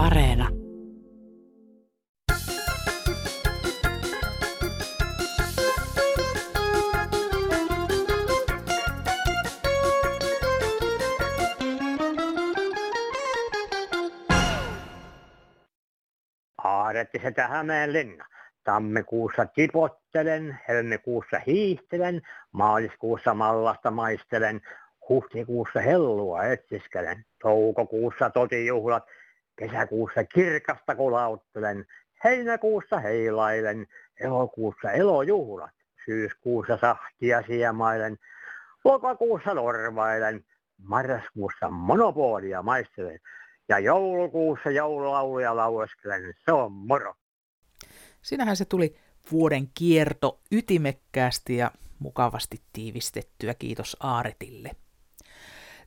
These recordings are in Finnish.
Areena. Aarettiseltä Hämeenlinna. Tammikuussa tipottelen, helmikuussa hiihtelen, maaliskuussa mallasta maistelen, huhtikuussa hellua etsiskelen, toukokuussa totijuhlat, kesäkuussa kirkasta kulauttelen, heinäkuussa heilailen, elokuussa elojuhlat, syyskuussa sahtia siemailen, lokakuussa norvailen, marraskuussa monopolia maistelen ja joulukuussa joululauluja laueskelen. Se on moro. Sinähän se tuli vuoden kierto ytimekkäästi ja mukavasti tiivistettyä. Kiitos Aaretille.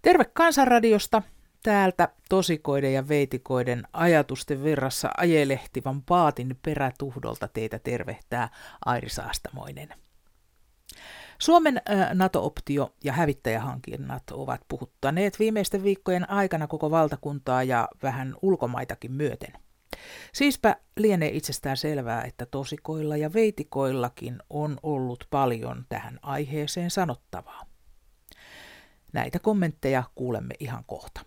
Terve Kansanradiosta. Täältä tosikoiden ja veitikoiden ajatusten virrassa ajelehtivan paatin perätuhdolta teitä tervehtää Airi Saastamoinen. Suomen NATO-optio ja hävittäjähankinnat ovat puhuttaneet viimeisten viikkojen aikana koko valtakuntaa ja vähän ulkomaitakin myöten. Siispä lienee itsestään selvää, että tosikoilla ja veitikoillakin on ollut paljon tähän aiheeseen sanottavaa. Näitä kommentteja kuulemme ihan kohta.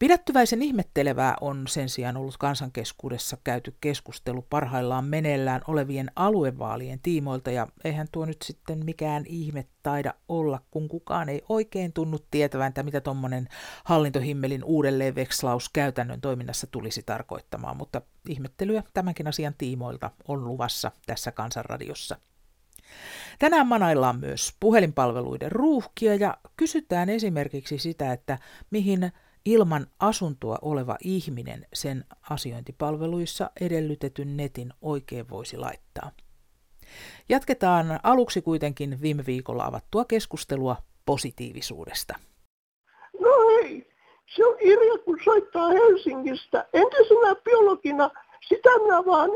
Pidättyväisen ihmettelevää on sen sijaan ollut kansankeskuudessa käyty keskustelu parhaillaan meneillään olevien aluevaalien tiimoilta, ja eihän tuo nyt sitten mikään ihme taida olla, kun kukaan ei oikein tunnu tietävän, että mitä tuommoinen hallintohimmelin uudelleenvekslaus käytännön toiminnassa tulisi tarkoittamaan, mutta ihmettelyä tämänkin asian tiimoilta on luvassa tässä Kansanradiossa. Tänään manaillaan myös puhelinpalveluiden ruuhkia ja kysytään esimerkiksi sitä, että mihin ilman asuntoa oleva ihminen sen asiointipalveluissa edellytetyn netin oikein voisi laittaa. Jatketaan aluksi kuitenkin viime viikolla avattua keskustelua positiivisuudesta. No hei, se on Irja, kun soittaa Helsingistä. Entisenä biologina sitä minä vaan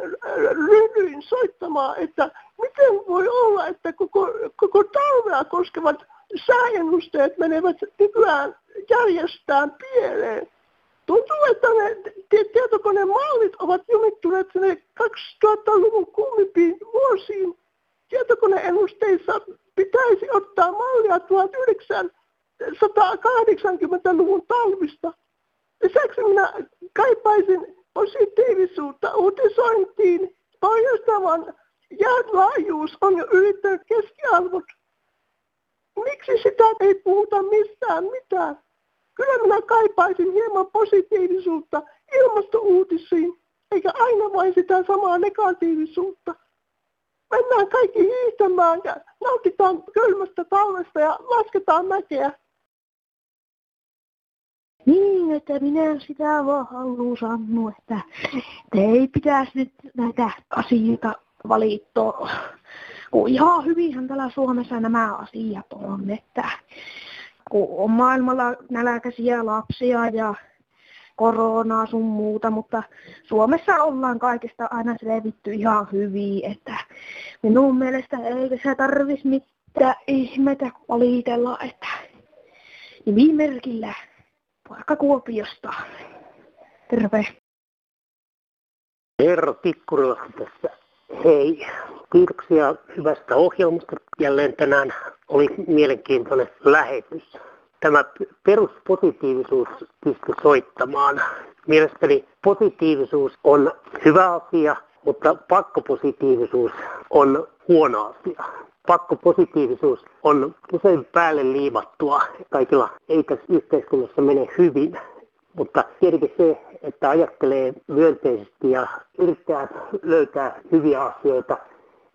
ryhdyin soittamaan, että miten voi olla, että koko, koko talvea koskevat sääennusteet menevät nykyään järjestään pieleen. Tuntuu, että ne tietokonemallit ovat jumittuneet sinne 2000-luvun kuumimpiin vuosiin. Tietokoneennusteissa pitäisi ottaa mallia 1980-luvun talvista. Lisäksi minä kaipaisin positiivisuutta uutisointiin. Pohjoistavan jäälaajuus on jo ylittänyt keskiarvot. Miksi sitä ei puhuta missään mitään? Kyllä minä kaipaisin hieman positiivisuutta ilmastouutisiin, eikä aina vain sitä samaa negatiivisuutta. Mennään kaikki hiihtämään ja nautitaan kylmästä talvesta ja lasketaan mäkeä. Niin, että minä sitä vaan haluan sanoa, että te ei pitäisi nyt näitä asioita valittaa. Kun ihan hyvinhän täällä Suomessa nämä asiat on, että kun on maailmalla nälkäisiä lapsia ja koronaa sun muuta, mutta Suomessa ollaan kaikesta aina selvitty ihan hyvin, että minun mielestä ei se tarvitsisi mitään ihmetä valitella, että nimimerkillä Poika Kuopiosta. Terve. Herra Tikkurila tässä. Hei, kiitoksia hyvästä ohjelmasta. Jälleen tänään oli mielenkiintoinen lähetys. Tämä peruspositiivisuus pystyi soittamaan. Mielestäni positiivisuus on hyvä asia, mutta pakkopositiivisuus on huono asia. Pakkopositiivisuus on usein päälle liimattua. Kaikilla ei tässä yhteiskunnassa mene hyvin. Mutta tietenkin se, että ajattelee myönteisesti ja yrittää löytää hyviä asioita.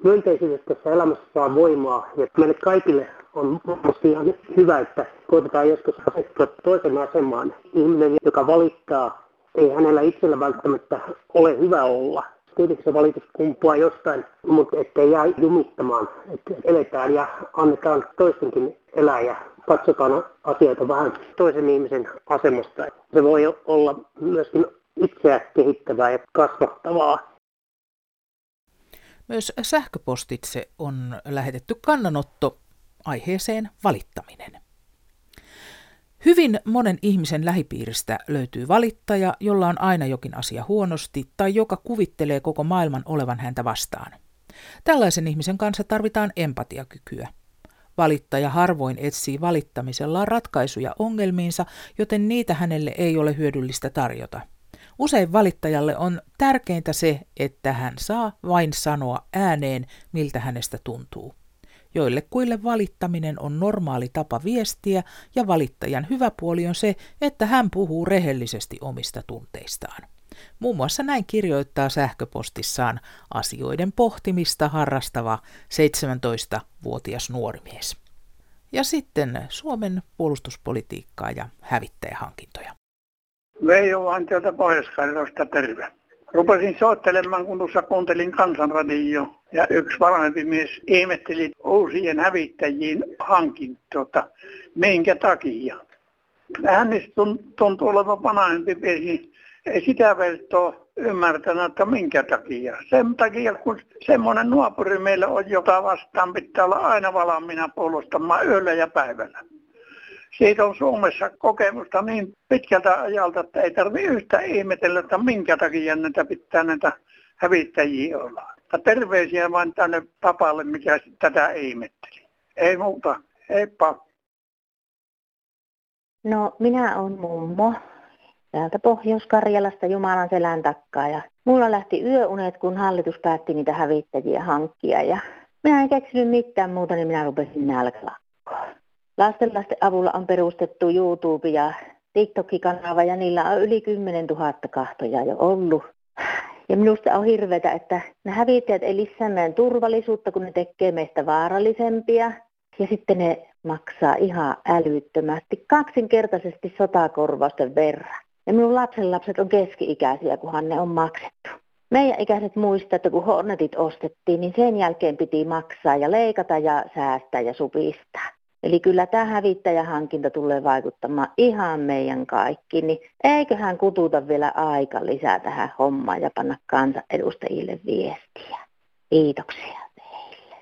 Myönteisyydessä tässä elämässä saa voimaa ja meille kaikille on ihan hyvä, että koitetaan joskus asettua toisen asemaan. Ihminen, joka valittaa, ei hänellä itsellä välttämättä ole hyvä olla. Tietenkin se valitus kumpuaa jostain, mutta ettei jää jumittamaan. Että eletään ja annetaan toistenkin elää ja katsotaan asioita vähän toisen ihmisen asemasta. Se voi olla myöskin itseä kehittävää ja kasvattavaa. Myös sähköpostitse on lähetetty kannanotto aiheeseen valittaminen. Hyvin monen ihmisen lähipiiristä löytyy valittaja, jolla on aina jokin asia huonosti tai joka kuvittelee koko maailman olevan häntä vastaan. Tällaisen ihmisen kanssa tarvitaan empatiakykyä. Valittaja harvoin etsii valittamisellaan ratkaisuja ongelmiinsa, joten niitä hänelle ei ole hyödyllistä tarjota. Usein valittajalle on tärkeintä se, että hän saa vain sanoa ääneen, miltä hänestä tuntuu. Joille kuille valittaminen on normaali tapa viestiä ja valittajan hyvä puoli on se, että hän puhuu rehellisesti omista tunteistaan. Muun muassa näin kirjoittaa sähköpostissaan asioiden pohtimista harrastava 17-vuotias nuorimies. Ja sitten Suomen puolustuspolitiikkaa ja hävittäjähankintoja. Veijo vaan täältä pohjois terve. Rupesin soittelemaan, kun tuossa kuuntelin kansanradio ja yksi vanhempi mies ihmetteli uusien hävittäjien hankintoita, minkä takia. Hän tuntuu olevan vanhempi mies, niin ei sitä vertoa ymmärtänyt, että minkä takia. Sen takia, kun semmoinen nuopuri meillä on, joka vastaan pitää olla aina valmiina puolustamaan yöllä ja päivällä. Siitä on Suomessa kokemusta niin pitkältä ajalta, että ei tarvitse yhtä ihmetellä, että minkä takia näitä pitää näitä hävittäjiä olla. Terveisiä vain tänne papalle, mikä tätä ihmetteli. Ei muuta. Heippa. No, minä olen mummo täältä Pohjois-Karjalasta Jumalan selän takkaa. Ja mulla lähti yöunet, kun hallitus päätti niitä hävittäjiä hankkia. Ja minä en keksinyt mitään muuta, niin minä rupesin nälkälakkoon. Lastenlasten avulla on perustettu YouTube ja TikTok-kanava ja niillä on yli 10 000 kahtoja jo ollut. Ja minusta on hirveätä, että ne hävittäjät ei lisää meidän turvallisuutta, kun ne tekee meistä vaarallisempia. Ja sitten ne maksaa ihan älyttömästi, kaksinkertaisesti sotakorvausten verran. Ja minun lapsenlapset on keski-ikäisiä, kunhan ne on maksettu. Meidän ikäiset muistaa, että kun Hornetit ostettiin, niin sen jälkeen piti maksaa ja leikata ja säästää ja supistaa. Eli kyllä tämä hävittäjähankinta tulee vaikuttamaan ihan meidän kaikki, niin eiköhän kututa vielä aika lisää tähän hommaan ja panna kansanedustajille viestiä. Kiitoksia teille.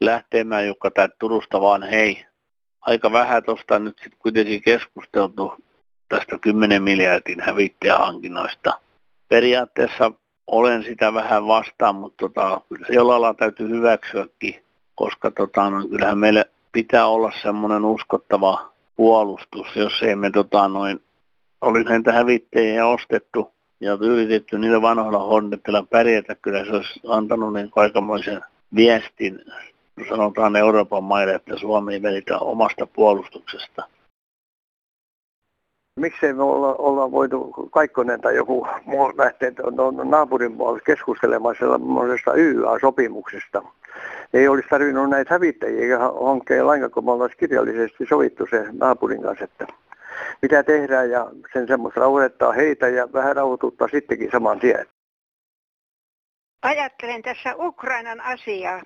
Lähteemään Jukka täältä Turusta vaan hei. Aika vähän tuosta nyt sitten kuitenkin keskusteltu tästä 10 miljardin hävittäjähankinnoista. Periaatteessa olen sitä vähän vastaan, mutta tota, kyllä se jollain lailla täytyy hyväksyäkin koska tota, no, kyllähän meillä pitää olla semmoinen uskottava puolustus, jos ei me tota, noin, olisi näitä hävittäjiä ostettu ja yritetty niillä vanhoilla Hornetilla pärjätä, kyllä se olisi antanut niin aikamoisen viestin, sanotaan Euroopan maille, että Suomi ei välitä omasta puolustuksesta. Miksei me olla, olla voitu Kaikkonen tai joku muu lähteä naapurin puolella keskustelemaan sellaisesta YA-sopimuksesta, ei olisi tarvinnut näitä hävittäjiä hankkeja lainkaan, kun me ollaan kirjallisesti sovittu se naapurin kanssa, että mitä tehdään ja sen semmoista rauhoittaa heitä ja vähän rauhoituttaa sittenkin saman tien. Ajattelen tässä Ukrainan asiaa.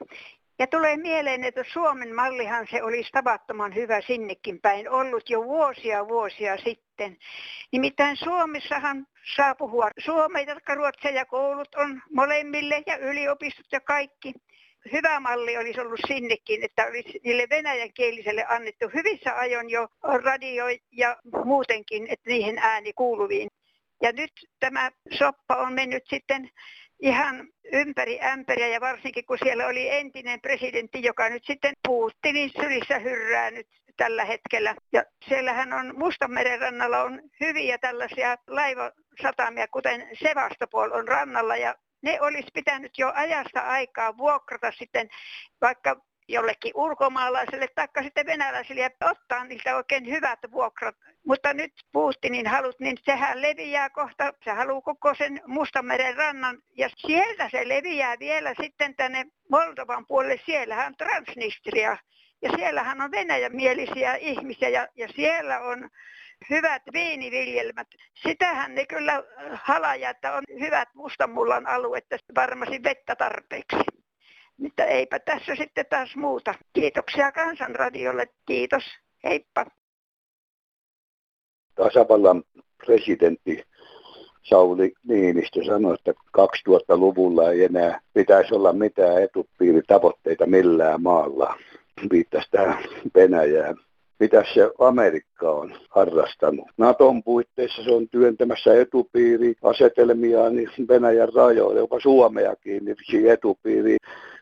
Ja tulee mieleen, että Suomen mallihan se olisi tavattoman hyvä sinnekin päin ollut jo vuosia vuosia sitten. Nimittäin Suomessahan saa puhua suomea, jotka ruotsia ja koulut on molemmille ja yliopistot ja kaikki hyvä malli olisi ollut sinnekin, että olisi niille venäjänkieliselle annettu hyvissä ajoin jo radio ja muutenkin, että niihin ääni kuuluviin. Ja nyt tämä soppa on mennyt sitten ihan ympäri ämpäriä ja varsinkin kun siellä oli entinen presidentti, joka nyt sitten Putinin sylissä hyrrää nyt tällä hetkellä. Ja siellähän on Mustanmeren rannalla on hyviä tällaisia laivasatamia, kuten Sevastopol on rannalla ja ne olisi pitänyt jo ajasta aikaa vuokrata sitten vaikka jollekin ulkomaalaiselle tai sitten venäläiselle ja ottaa niiltä oikein hyvät vuokrat. Mutta nyt Putinin halut, niin sehän leviää kohta, se haluaa koko sen Mustanmeren rannan ja sieltä se leviää vielä sitten tänne Moldovan puolelle, siellähän on Transnistria ja siellähän on venäjämielisiä ihmisiä ja, ja siellä on hyvät viiniviljelmät. Sitähän ne kyllä halaja, että on hyvät mustamullan aluetta, varmasti vettä tarpeeksi. Mutta eipä tässä sitten taas muuta. Kiitoksia Kansanradiolle. Kiitos. Heippa. Tasavallan presidentti Sauli Niinistö sanoi, että 2000-luvulla ei enää pitäisi olla mitään etupiiritavoitteita millään maalla. Viittasi tähän Venäjään. Mitä se Amerikka on harrastanut. Naton puitteissa se on työntämässä etupiiri asetelmia niin Venäjän rajoille, jopa Suomeakin niin etupiiriin.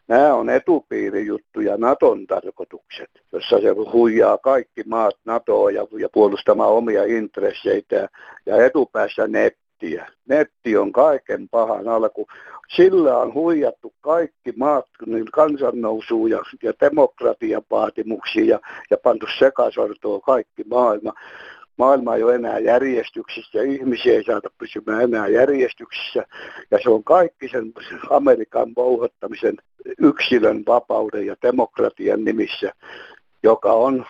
Nämä on etupiirijuttuja Naton tarkoitukset, jossa se huijaa kaikki maat NATOa ja, ja puolustamaan omia intresseitä ja etupäässä nettiä. Netti on kaiken pahan alku. Sillä on huijattu kaikki maat niin kansannousuun ja, ja demokratian vaatimuksiin ja, ja pantu sekasortoon kaikki maailma maailma ei ole enää järjestyksissä ja ihmisiä ei saada pysymään enää järjestyksissä. Ja se on kaikki sen Amerikan vouhottamisen yksilön vapauden ja demokratian nimissä, joka on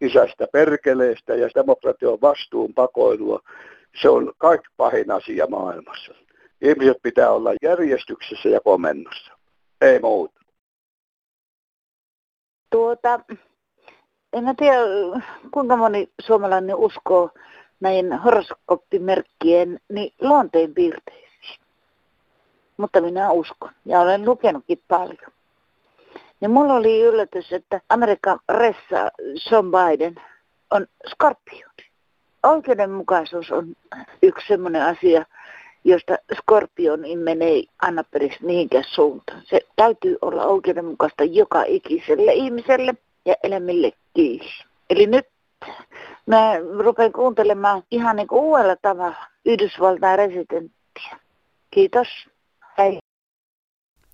isästä perkeleestä ja demokratia on vastuun pakoilua. Se on kaikki pahin asia maailmassa. Ihmiset pitää olla järjestyksessä ja komennossa. Ei muuta. Tuota, en mä tiedä, kuinka moni suomalainen uskoo näin horoskooppimerkkien niin luonteen piirteisiin. Mutta minä uskon ja olen lukenutkin paljon. Ja mulla oli yllätys, että Amerikan ressa John Biden on skorpioni. Oikeudenmukaisuus on yksi sellainen asia, josta skorpioni menee anna periksi mihinkään suuntaan. Se täytyy olla oikeudenmukaista joka ikiselle ihmiselle ja elämille kiinni. Eli nyt mä rupean kuuntelemaan ihan niin uudella tavalla Yhdysvaltain residenttiä. Kiitos.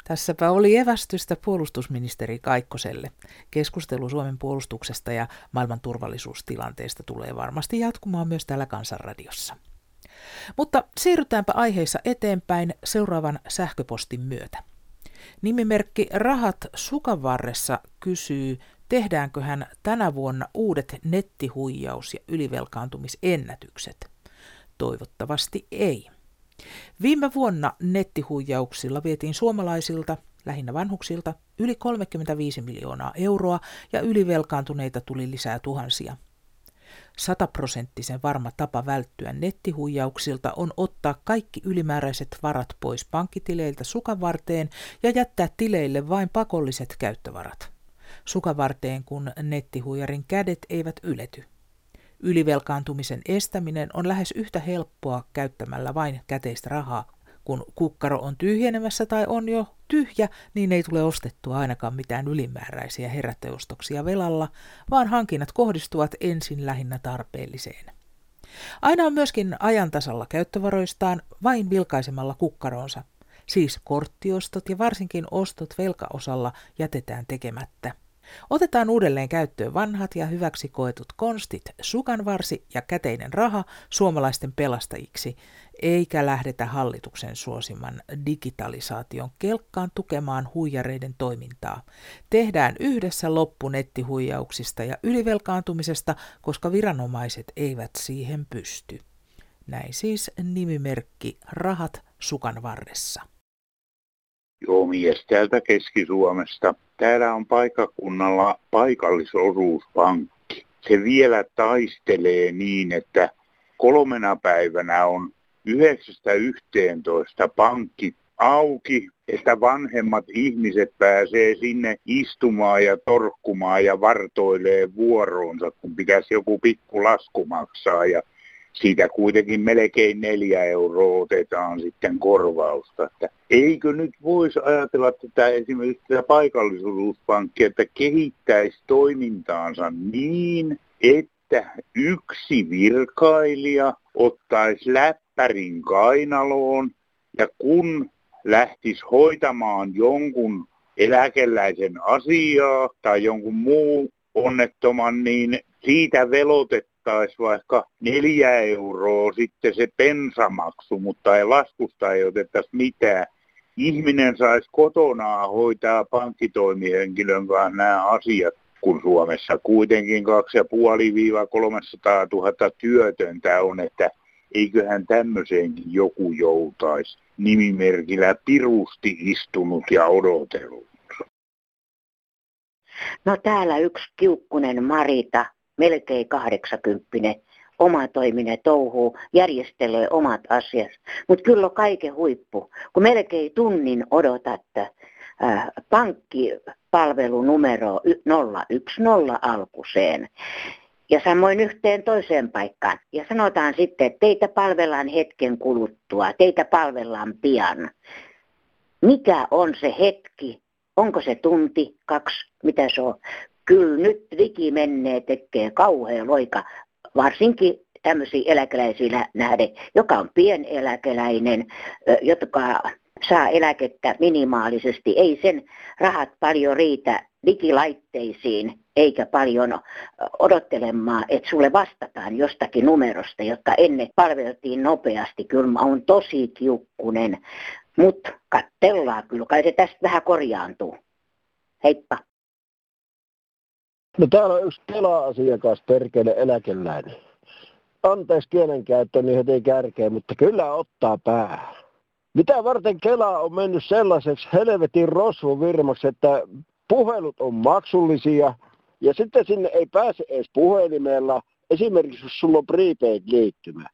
Tässäpä oli evästystä puolustusministeri Kaikkoselle. Keskustelu Suomen puolustuksesta ja maailman turvallisuustilanteesta tulee varmasti jatkumaan myös täällä Kansanradiossa. Mutta siirrytäänpä aiheissa eteenpäin seuraavan sähköpostin myötä. Nimimerkki Rahat sukavarressa kysyy, tehdäänköhän tänä vuonna uudet nettihuijaus- ja ylivelkaantumisennätykset? Toivottavasti ei. Viime vuonna nettihuijauksilla vietiin suomalaisilta, lähinnä vanhuksilta, yli 35 miljoonaa euroa ja ylivelkaantuneita tuli lisää tuhansia. Sataprosenttisen varma tapa välttyä nettihuijauksilta on ottaa kaikki ylimääräiset varat pois pankkitileiltä sukavarteen ja jättää tileille vain pakolliset käyttövarat sukavarteen, kun nettihuijarin kädet eivät ylety. Ylivelkaantumisen estäminen on lähes yhtä helppoa käyttämällä vain käteistä rahaa. Kun kukkaro on tyhjenemässä tai on jo tyhjä, niin ei tule ostettua ainakaan mitään ylimääräisiä heräteostoksia velalla, vaan hankinnat kohdistuvat ensin lähinnä tarpeelliseen. Aina on myöskin ajantasalla käyttövaroistaan vain vilkaisemalla kukkaronsa. Siis korttiostot ja varsinkin ostot velkaosalla jätetään tekemättä. Otetaan uudelleen käyttöön vanhat ja hyväksi koetut konstit, sukanvarsi ja käteinen raha suomalaisten pelastajiksi, eikä lähdetä hallituksen suosiman digitalisaation kelkkaan tukemaan huijareiden toimintaa. Tehdään yhdessä loppu nettihuijauksista ja ylivelkaantumisesta, koska viranomaiset eivät siihen pysty. Näin siis nimimerkki Rahat sukan varressa. Joo, mies täältä Keski-Suomesta. Täällä on paikakunnalla paikallisosuuspankki. Se vielä taistelee niin, että kolmena päivänä on 9.11 pankki auki, että vanhemmat ihmiset pääsee sinne istumaan ja torkkumaan ja vartoilee vuoroonsa, kun pitäisi joku pikku lasku maksaa. Ja siitä kuitenkin melkein neljä euroa otetaan sitten korvausta. Että eikö nyt voisi ajatella tätä esimerkiksi tätä paikallisuuspankkia, että kehittäisi toimintaansa niin, että yksi virkailija ottaisi läppärin kainaloon ja kun lähtisi hoitamaan jonkun eläkeläisen asiaa tai jonkun muu onnettoman, niin siitä velotet otettaisiin vaikka neljä euroa sitten se pensamaksu, mutta ei laskusta ei otettaisi mitään. Ihminen saisi kotonaan hoitaa pankkitoimihenkilön kanssa nämä asiat, kun Suomessa kuitenkin 2,5-300 000 työtöntä on, että eiköhän tämmöiseenkin joku joutaisi nimimerkillä pirusti istunut ja odotellut. No täällä yksi kiukkunen Marita melkein 80 omatoiminen touhuu, järjestelee omat asiat. Mutta kyllä on kaiken huippu, kun melkein tunnin odotat pankkipalvelunumero 010 alkuseen. ja samoin yhteen toiseen paikkaan. Ja sanotaan sitten, että teitä palvellaan hetken kuluttua, teitä palvellaan pian. Mikä on se hetki? Onko se tunti, kaksi, mitä se on? Kyllä nyt digi menee tekee kauhean loika, varsinkin tämmöisiä eläkeläisiä nähden, joka on pieneläkeläinen, jotka saa eläkettä minimaalisesti. Ei sen rahat paljon riitä digilaitteisiin eikä paljon odottelemaan, että sulle vastataan jostakin numerosta, jotka ennen palveltiin nopeasti. Kyllä mä oon tosi kiukkunen, mutta kattellaan kyllä, kai se tästä vähän korjaantuu. Heippa. No täällä on yksi Kela-asiakas, perkele eläkeläinen. Anteeksi kielenkäyttö niin heti kärkeen, mutta kyllä ottaa päähän. Mitä varten Kela on mennyt sellaiseksi helvetin rosvovirmaksi, että puhelut on maksullisia ja sitten sinne ei pääse edes puhelimella, esimerkiksi jos sulla on prepaid-liittymä,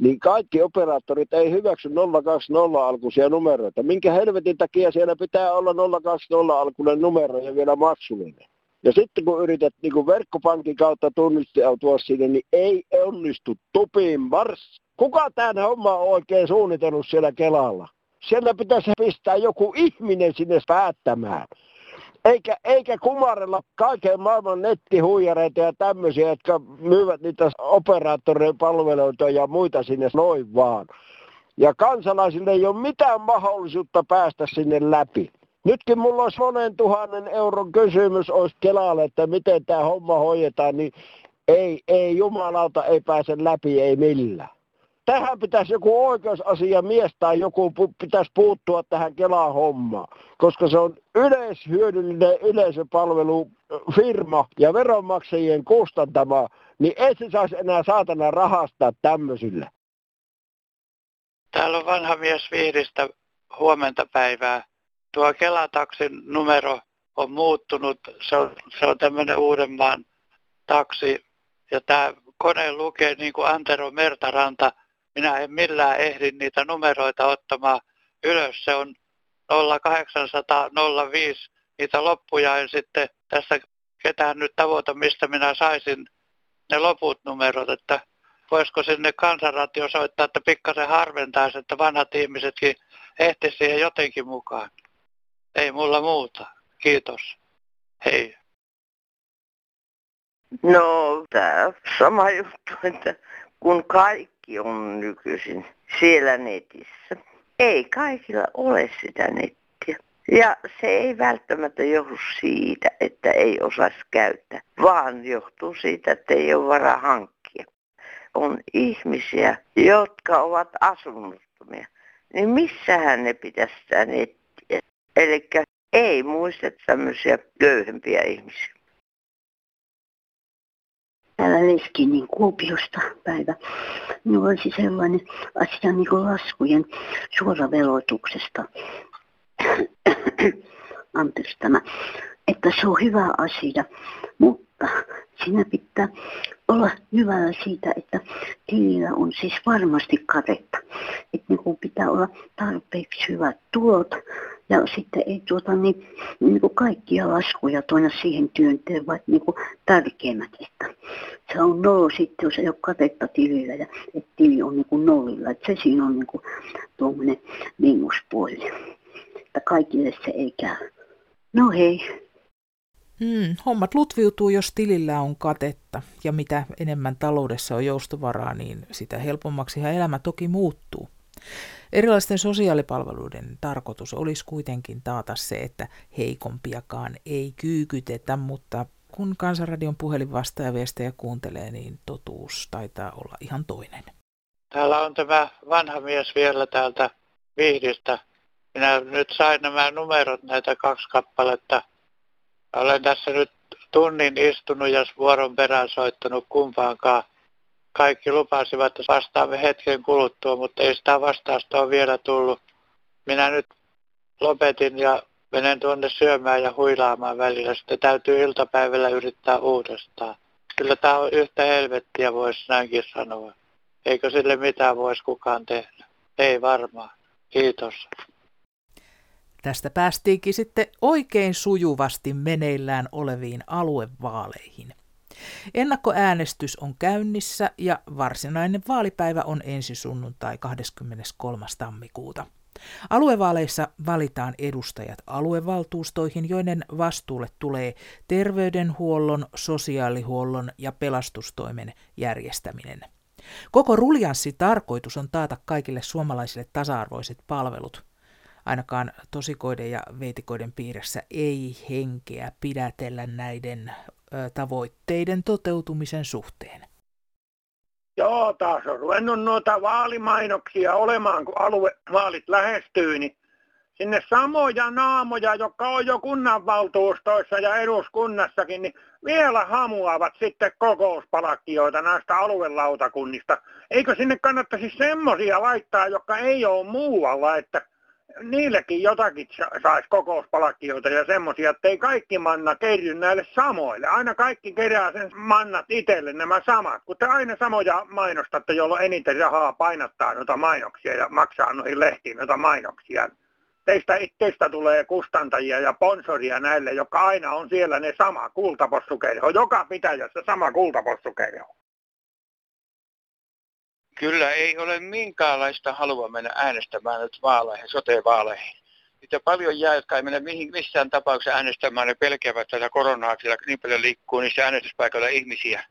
niin kaikki operaattorit ei hyväksy 020 alkuisia numeroita. Minkä helvetin takia siellä pitää olla 020 alkuinen numero ja vielä maksullinen? Ja sitten kun yrität niin kuin verkkopankin kautta tunnistautua sinne, niin ei onnistu tupiin mars. Kuka tämän homma on oikein suunnitellut siellä Kelalla? Siellä pitäisi pistää joku ihminen sinne päättämään. Eikä, eikä kumarella kaiken maailman nettihuijareita ja tämmöisiä, jotka myyvät niitä operaattorien palveluita ja muita sinne noin vaan. Ja kansalaisille ei ole mitään mahdollisuutta päästä sinne läpi. Nytkin mulla olisi monen tuhannen euron kysymys olisi Kelalle, että miten tämä homma hoidetaan, niin ei, ei jumalauta ei pääse läpi, ei millään. Tähän pitäisi joku oikeusasia mies tai joku pitäisi puuttua tähän Kelan hommaan, koska se on yleishyödyllinen yleisöpalvelufirma ja veronmaksajien kustantama, niin ei se saisi enää saatana rahastaa tämmöisillä. Täällä on vanha mies Vihdistä huomenta päivää tuo Kelataksin numero on muuttunut. Se on, se on tämmöinen Uudenmaan taksi. Ja tämä kone lukee niin kuin Antero Mertaranta. Minä en millään ehdi niitä numeroita ottamaan ylös. Se on 0800 05. Niitä loppuja en sitten tässä ketään nyt tavoita, mistä minä saisin ne loput numerot, että voisiko sinne kansanratio soittaa, että pikkasen harventaisi, että vanhat ihmisetkin ehtisivät siihen jotenkin mukaan. Ei mulla muuta. Kiitos. Hei. No, tämä sama juttu, että kun kaikki on nykyisin siellä netissä, ei kaikilla ole sitä nettiä. Ja se ei välttämättä johdu siitä, että ei osaisi käyttää, vaan johtuu siitä, että ei ole varaa hankkia. On ihmisiä, jotka ovat asunnottomia. Niin missähän ne pitäisi sitä nettiä? Eli ei muista tämmöisiä köyhempiä ihmisiä. Täällä Leskinin Kuopiosta päivä. Minulla olisi sellainen asia niin kuin laskujen suoraveloituksesta. Anteeksi tämä. Että se on hyvä asia, mutta siinä pitää olla hyvällä siitä, että tilillä on siis varmasti katetta. Että niin pitää olla tarpeeksi hyvät tulot ja sitten ei tuota niin, niin kuin kaikkia laskuja tuona siihen työnteen, vaan niin kuin tärkeimmät. Että se on nolo sitten, jos ei ole katetta tilillä ja että tili on niin kuin nollilla. Että se siinä on niin kuin tuommoinen miinuspuoli. Että kaikille se ei käy. No hei. Hmm, hommat lutviutuu, jos tilillä on katetta, ja mitä enemmän taloudessa on joustovaraa, niin sitä helpommaksi elämä toki muuttuu. Erilaisten sosiaalipalveluiden tarkoitus olisi kuitenkin taata se, että heikompiakaan ei kyykytetä, mutta kun Kansanradion puhelin vastaajaviestejä kuuntelee, niin totuus taitaa olla ihan toinen. Täällä on tämä vanha mies vielä täältä Vihdistä. Minä nyt sain nämä numerot, näitä kaksi kappaletta. Olen tässä nyt tunnin istunut ja vuoron perään soittanut kumpaankaan kaikki lupasivat, vastaamme hetken kuluttua, mutta ei sitä vastausta ole vielä tullut. Minä nyt lopetin ja menen tuonne syömään ja huilaamaan välillä. Sitten täytyy iltapäivällä yrittää uudestaan. Kyllä tämä on yhtä helvettiä, voisi näinkin sanoa. Eikö sille mitään voisi kukaan tehdä? Ei varmaan. Kiitos. Tästä päästiinkin sitten oikein sujuvasti meneillään oleviin aluevaaleihin. Ennakkoäänestys on käynnissä ja varsinainen vaalipäivä on ensi sunnuntai 23. tammikuuta. Aluevaaleissa valitaan edustajat aluevaltuustoihin, joiden vastuulle tulee terveydenhuollon, sosiaalihuollon ja pelastustoimen järjestäminen. Koko ruljanssi tarkoitus on taata kaikille suomalaisille tasa-arvoiset palvelut. Ainakaan tosikoiden ja veitikoiden piirissä ei henkeä pidätellä näiden tavoitteiden toteutumisen suhteen. Joo, taas on ruvennut noita vaalimainoksia olemaan, kun aluevaalit lähestyy, niin sinne samoja naamoja, jotka on jo kunnanvaltuustoissa ja eduskunnassakin, niin vielä hamuavat sitten kokouspalkkioita näistä aluelautakunnista. Eikö sinne kannattaisi semmoisia laittaa, jotka ei ole muualla, että niillekin jotakin saisi kokouspalkkioita ja semmoisia, että ei kaikki manna kerry näille samoille. Aina kaikki kerää sen mannat itselle nämä samat, kun te aina samoja mainostatte, jolloin eniten rahaa painattaa noita mainoksia ja maksaa noihin lehtiin noita mainoksia. Teistä, teistä tulee kustantajia ja sponsoria näille, jotka aina on siellä ne sama kultapossukerho. Joka pitäjässä sama kultapossukerho. Kyllä ei ole minkäänlaista halua mennä äänestämään nyt vaaleihin, sote-vaaleihin. Niitä paljon jää, jotka ei mene mihin, missään tapauksessa äänestämään, ne pelkäävät tätä koronaa, sillä niin paljon liikkuu niissä äänestyspaikoilla ihmisiä.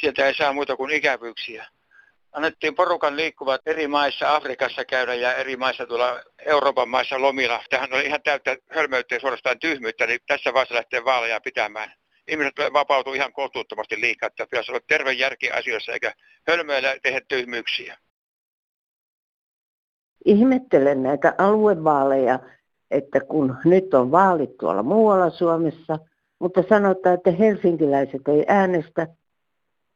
Sieltä ei saa muuta kuin ikävyyksiä. Annettiin porukan liikkuvat eri maissa, Afrikassa käydä ja eri maissa tulla Euroopan maissa lomilla. Tähän oli ihan täyttä hölmöyttä ja suorastaan tyhmyyttä, niin tässä vaiheessa lähtee vaaleja pitämään ihmiset vapautuu ihan kohtuuttomasti liikaa, että pitäisi olla terve järki asioissa eikä hölmöillä tehdä tyhmyyksiä. Ihmettelen näitä aluevaaleja, että kun nyt on vaalit tuolla muualla Suomessa, mutta sanotaan, että helsinkiläiset ei äänestä,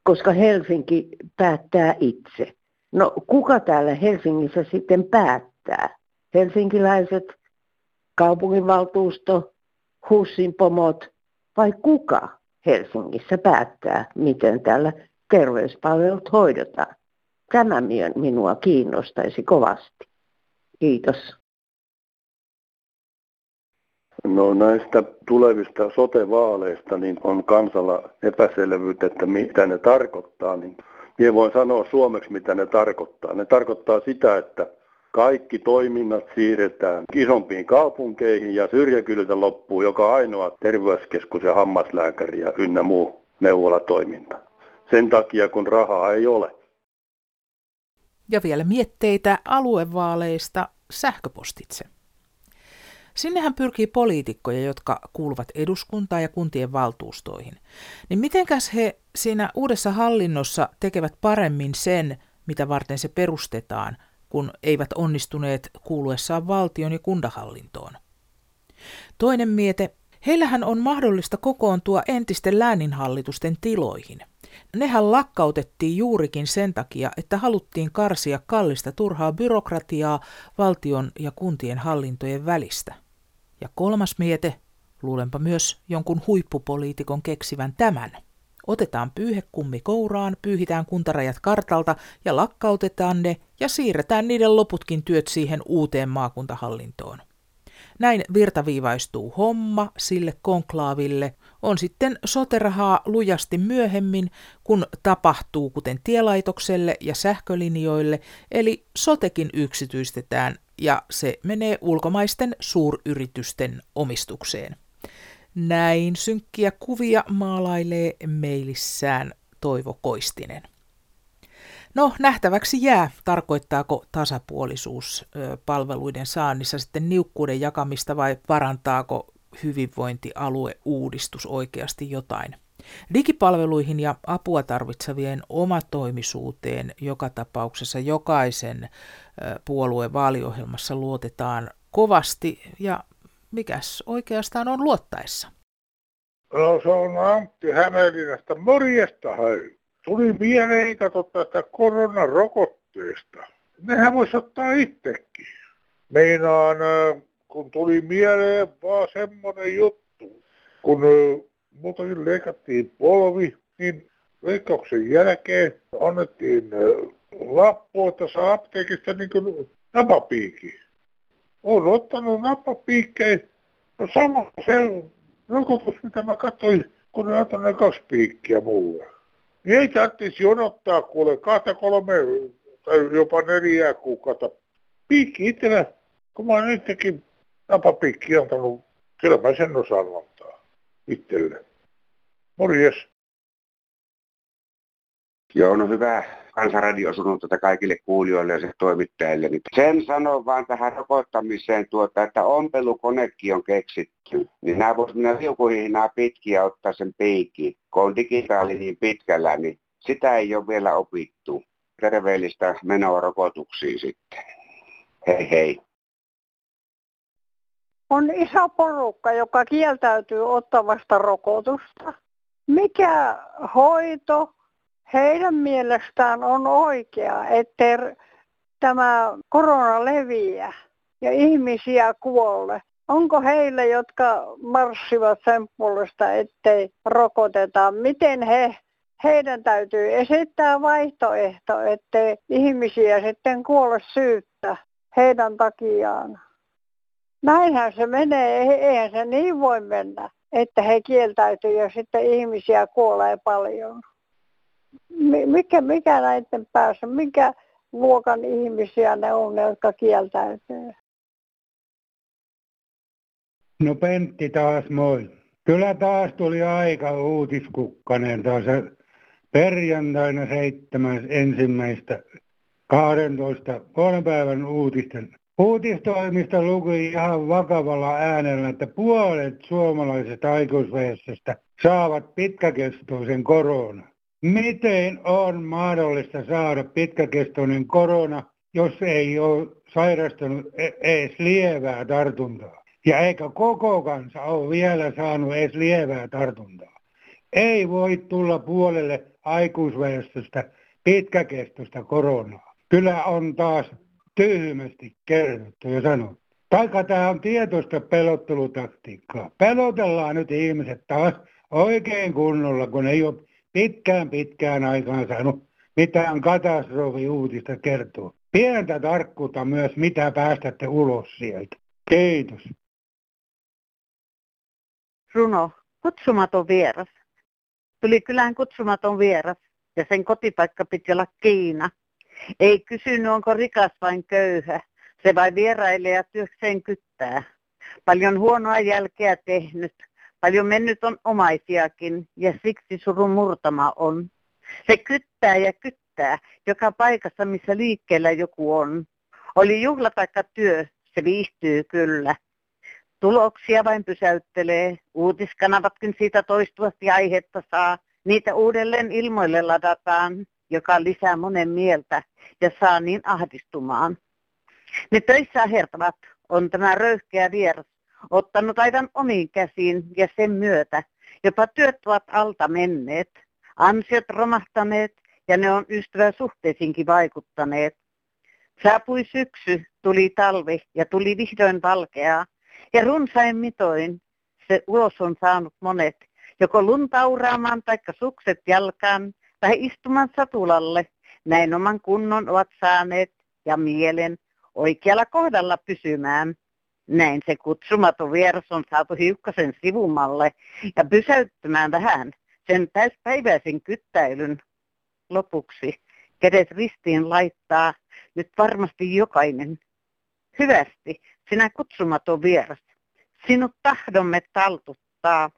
koska Helsinki päättää itse. No kuka täällä Helsingissä sitten päättää? Helsinkiläiset, kaupunginvaltuusto, Hussin pomot vai kuka Helsingissä päättää, miten täällä terveyspalvelut hoidetaan. Tämä minua kiinnostaisi kovasti. Kiitos. No näistä tulevista sote-vaaleista niin on kansalla epäselvyyttä, että mitä ne tarkoittaa. Niin minä voin sanoa suomeksi, mitä ne tarkoittaa. Ne tarkoittaa sitä, että kaikki toiminnat siirretään isompiin kaupunkeihin ja syrjäkyliltä loppuu joka ainoa terveyskeskus ja hammaslääkäri ja ynnä muu neuvolatoiminta. Sen takia, kun rahaa ei ole. Ja vielä mietteitä aluevaaleista sähköpostitse. Sinnehän pyrkii poliitikkoja, jotka kuuluvat eduskuntaan ja kuntien valtuustoihin. Niin mitenkäs he siinä uudessa hallinnossa tekevät paremmin sen, mitä varten se perustetaan – kun eivät onnistuneet kuuluessaan valtion ja kundahallintoon. Toinen miete, heillähän on mahdollista kokoontua entisten lääninhallitusten tiloihin. Nehän lakkautettiin juurikin sen takia, että haluttiin karsia kallista turhaa byrokratiaa valtion ja kuntien hallintojen välistä. Ja kolmas miete, luulenpa myös jonkun huippupoliitikon keksivän tämän – Otetaan pyyhekummi kouraan, pyyhitään kuntarajat kartalta ja lakkautetaan ne ja siirretään niiden loputkin työt siihen uuteen maakuntahallintoon. Näin virtaviivaistuu homma sille konklaaville, on sitten soterahaa lujasti myöhemmin, kun tapahtuu kuten tielaitokselle ja sähkölinjoille, eli sotekin yksityistetään ja se menee ulkomaisten suuryritysten omistukseen. Näin synkkiä kuvia maalailee meilissään Toivo Koistinen. No, nähtäväksi jää, tarkoittaako tasapuolisuus palveluiden saannissa sitten niukkuuden jakamista vai parantaako hyvinvointialueuudistus oikeasti jotain. Digipalveluihin ja apua tarvitsevien omatoimisuuteen joka tapauksessa jokaisen puolueen vaaliohjelmassa luotetaan kovasti ja mikäs oikeastaan on luottaessa? No se on Antti Hämeenlinnasta. Morjesta hei. Tuli mieleen kato tästä koronarokotteesta. Nehän voisi ottaa itsekin. Meinaan, kun tuli mieleen vaan semmonen juttu, kun muutakin leikattiin polvi, niin leikkauksen jälkeen annettiin lappu, että saa apteekista niin kuin napapiikin on ottanut nappapiikkeen. No sama se rokotus, mitä mä katsoin kun ne antaa ne kaksi piikkiä mulle. Niin ei tarvitsisi jonottaa kuule kahta kolme tai jopa neljää kuukautta. Piikki itsellä, kun mä oon itsekin napapiikki antanut, kyllä mä sen osaan antaa itselle. Morjes. Joo, no hyvä kansanradio tätä kaikille kuulijoille ja toimittajille. Niin sen sanon vaan tähän rokottamiseen, tuota, että ompelukonekin on keksitty. Niin nämä voisi mennä liukuhihnaa pitkiä ottaa sen piikin. Kun on digitaali niin pitkällä, niin sitä ei ole vielä opittu. Terveellistä menoa rokotuksiin sitten. Hei hei. On iso porukka, joka kieltäytyy ottamasta rokotusta. Mikä hoito heidän mielestään on oikea, ettei tämä korona leviä ja ihmisiä kuolle. Onko heille, jotka marssivat sen puolesta, ettei rokoteta, miten he, heidän täytyy esittää vaihtoehto, ettei ihmisiä sitten kuole syyttä heidän takiaan. Näinhän se menee, eihän se niin voi mennä, että he kieltäytyy ja sitten ihmisiä kuolee paljon mikä, mikä näiden päässä, mikä luokan ihmisiä ne on, ne, jotka kieltäytyy? No Pentti taas moi. Kyllä taas tuli aika uutiskukkanen taas perjantaina seitsemäs ensimmäistä 12 kolmen päivän uutisten. Uutistoimista luki ihan vakavalla äänellä, että puolet suomalaisesta aikuisväestöstä saavat pitkäkestoisen korona. Miten on mahdollista saada pitkäkestoinen korona, jos ei ole sairastunut e- edes lievää tartuntaa? Ja eikä koko kansa ole vielä saanut edes lievää tartuntaa. Ei voi tulla puolelle aikuisväestöstä pitkäkestoista koronaa. Kyllä on taas tyhmästi kerrottu ja sanottu. Taikka tämä on tietoista pelottelutaktiikkaa. Pelotellaan nyt ihmiset taas oikein kunnolla, kun ei ole pitkään pitkään aikaan saanut mitään katastrofiuutista kertoa. Pientä tarkkuutta myös, mitä päästätte ulos sieltä. Kiitos. Runo, kutsumaton vieras. Tuli kylään kutsumaton vieras ja sen kotipaikka piti olla Kiina. Ei kysynyt, onko rikas vain köyhä. Se vain vierailee ja työkseen kyttää. Paljon huonoa jälkeä tehnyt, Paljon mennyt on omaisiakin ja siksi surun murtama on. Se kyttää ja kyttää joka paikassa, missä liikkeellä joku on. Oli juhla taikka työ, se viihtyy kyllä. Tuloksia vain pysäyttelee, uutiskanavatkin siitä toistuvasti aihetta saa. Niitä uudelleen ilmoille ladataan, joka lisää monen mieltä ja saa niin ahdistumaan. Ne töissä hertavat on tämä röyhkeä vieras, ottanut aivan omiin käsiin ja sen myötä jopa työt ovat alta menneet, ansiot romahtaneet ja ne on ystäväsuhteisiinkin vaikuttaneet. Saapui syksy, tuli talvi ja tuli vihdoin valkeaa ja runsain mitoin se ulos on saanut monet, joko luntauraamaan taikka sukset jalkaan tai istumaan satulalle. Näin oman kunnon ovat saaneet ja mielen oikealla kohdalla pysymään. Näin se kutsumaton vieras on saatu hiukkasen sivumalle ja pysäyttämään vähän sen täyspäiväisen kyttäilyn lopuksi. Kädet ristiin laittaa nyt varmasti jokainen. Hyvästi, sinä kutsumaton vieras. Sinut tahdomme taltuttaa.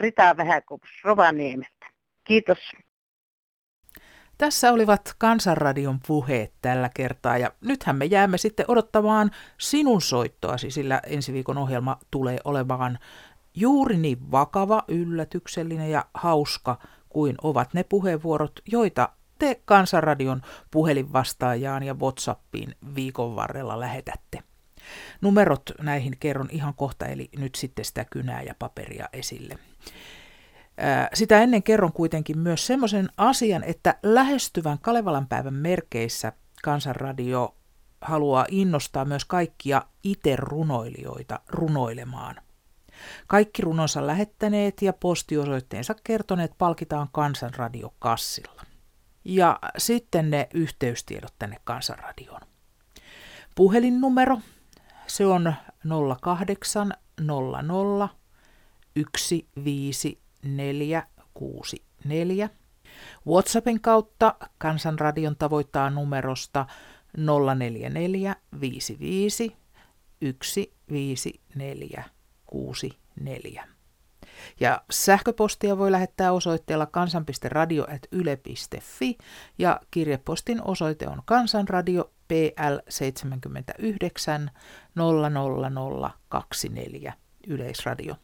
Rita Vähäkops Rovaniemeltä. Kiitos. Tässä olivat Kansanradion puheet tällä kertaa ja nythän me jäämme sitten odottamaan sinun soittoasi, sillä ensi viikon ohjelma tulee olemaan juuri niin vakava, yllätyksellinen ja hauska kuin ovat ne puheenvuorot, joita te Kansanradion puhelinvastaajaan ja Whatsappiin viikon varrella lähetätte. Numerot näihin kerron ihan kohta, eli nyt sitten sitä kynää ja paperia esille. Sitä ennen kerron kuitenkin myös semmoisen asian, että lähestyvän Kalevalan päivän merkeissä Kansanradio haluaa innostaa myös kaikkia itse-runoilijoita runoilemaan. Kaikki runonsa lähettäneet ja postiosoitteensa kertoneet palkitaan Kansanradio kassilla. Ja sitten ne yhteystiedot tänne Kansanradioon. Puhelinnumero, se on 0800 15 464. WhatsAppin kautta Kansanradion tavoittaa numerosta 044 55 15464. Ja sähköpostia voi lähettää osoitteella kansan.radio.yle.fi ja kirjepostin osoite on kansanradio PL 79 00024 Yleisradio.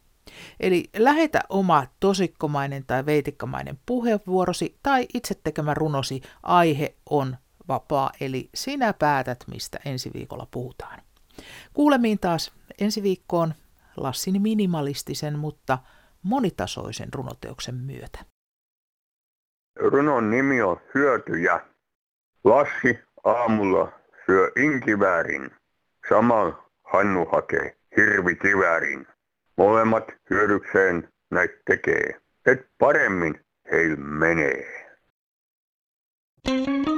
Eli lähetä oma tosikkomainen tai veitikkamainen puheenvuorosi tai itse tekemä runosi. Aihe on vapaa, eli sinä päätät, mistä ensi viikolla puhutaan. Kuulemiin taas ensi viikkoon Lassin minimalistisen, mutta monitasoisen runoteoksen myötä. Runon nimi on Hyötyjä. Lassi aamulla syö inkiväärin. Samalla Hannu hakee hirvikiväärin. Molemmat hyödykseen näitä tekee, et paremmin heillä menee. thank you